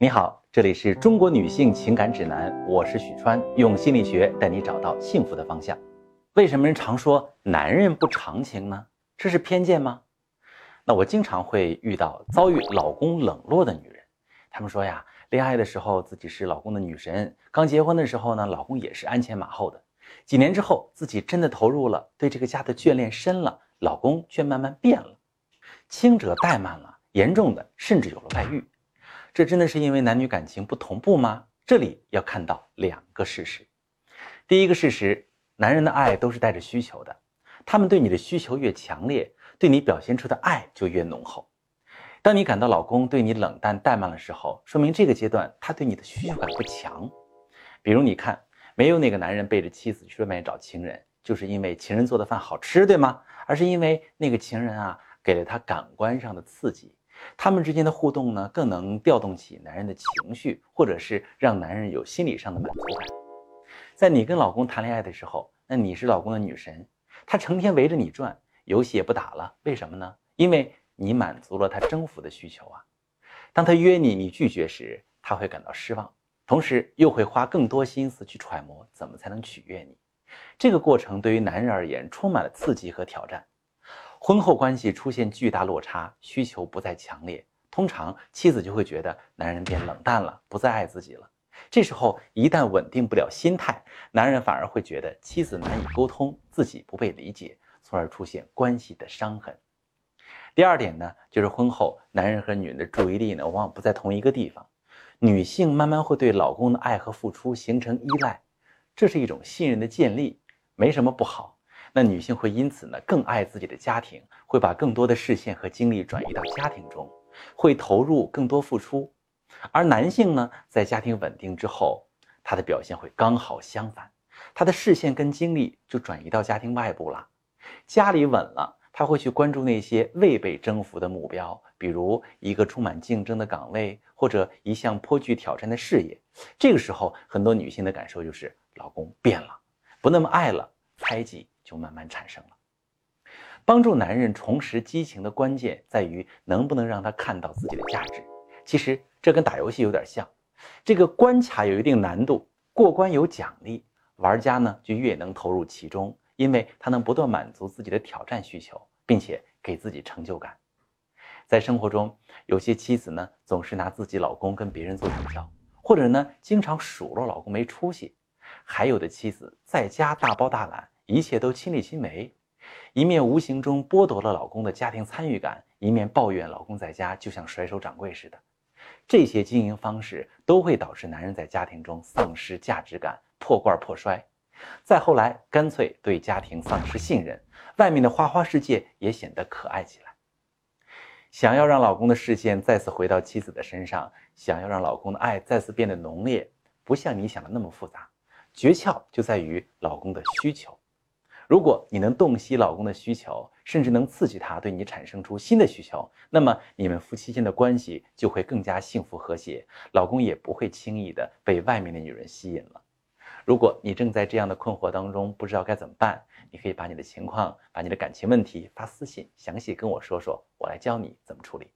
你好，这里是中国女性情感指南，我是许川，用心理学带你找到幸福的方向。为什么人常说男人不长情呢？这是偏见吗？那我经常会遇到遭遇老公冷落的女人，她们说呀，恋爱的时候自己是老公的女神，刚结婚的时候呢，老公也是鞍前马后的，几年之后自己真的投入了，对这个家的眷恋深了，老公却慢慢变了，轻者怠慢了，严重的甚至有了外遇。这真的是因为男女感情不同步吗？这里要看到两个事实。第一个事实，男人的爱都是带着需求的，他们对你的需求越强烈，对你表现出的爱就越浓厚。当你感到老公对你冷淡怠慢的时候，说明这个阶段他对你的需求感不强。比如你看，没有哪个男人背着妻子去外面找情人，就是因为情人做的饭好吃，对吗？而是因为那个情人啊，给了他感官上的刺激。他们之间的互动呢，更能调动起男人的情绪，或者是让男人有心理上的满足感。在你跟老公谈恋爱的时候，那你是老公的女神，他成天围着你转，游戏也不打了，为什么呢？因为你满足了他征服的需求啊。当他约你，你拒绝时，他会感到失望，同时又会花更多心思去揣摩怎么才能取悦你。这个过程对于男人而言，充满了刺激和挑战。婚后关系出现巨大落差，需求不再强烈，通常妻子就会觉得男人变冷淡了，不再爱自己了。这时候一旦稳定不了心态，男人反而会觉得妻子难以沟通，自己不被理解，从而出现关系的伤痕。第二点呢，就是婚后男人和女人的注意力呢，往往不在同一个地方，女性慢慢会对老公的爱和付出形成依赖，这是一种信任的建立，没什么不好。那女性会因此呢更爱自己的家庭，会把更多的视线和精力转移到家庭中，会投入更多付出。而男性呢，在家庭稳定之后，他的表现会刚好相反，他的视线跟精力就转移到家庭外部了。家里稳了，他会去关注那些未被征服的目标，比如一个充满竞争的岗位，或者一项颇具挑战的事业。这个时候，很多女性的感受就是老公变了，不那么爱了，猜忌。就慢慢产生了。帮助男人重拾激情的关键在于能不能让他看到自己的价值。其实这跟打游戏有点像，这个关卡有一定难度，过关有奖励，玩家呢就越能投入其中，因为他能不断满足自己的挑战需求，并且给自己成就感。在生活中，有些妻子呢总是拿自己老公跟别人做比较，或者呢经常数落老公没出息，还有的妻子在家大包大揽。一切都亲力亲为，一面无形中剥夺了老公的家庭参与感，一面抱怨老公在家就像甩手掌柜似的。这些经营方式都会导致男人在家庭中丧失价值感，破罐破摔。再后来，干脆对家庭丧失信任，外面的花花世界也显得可爱起来。想要让老公的视线再次回到妻子的身上，想要让老公的爱再次变得浓烈，不像你想的那么复杂。诀窍就在于老公的需求。如果你能洞悉老公的需求，甚至能刺激他对你产生出新的需求，那么你们夫妻间的关系就会更加幸福和谐，老公也不会轻易的被外面的女人吸引了。如果你正在这样的困惑当中，不知道该怎么办，你可以把你的情况、把你的感情问题发私信，详细跟我说说，我来教你怎么处理。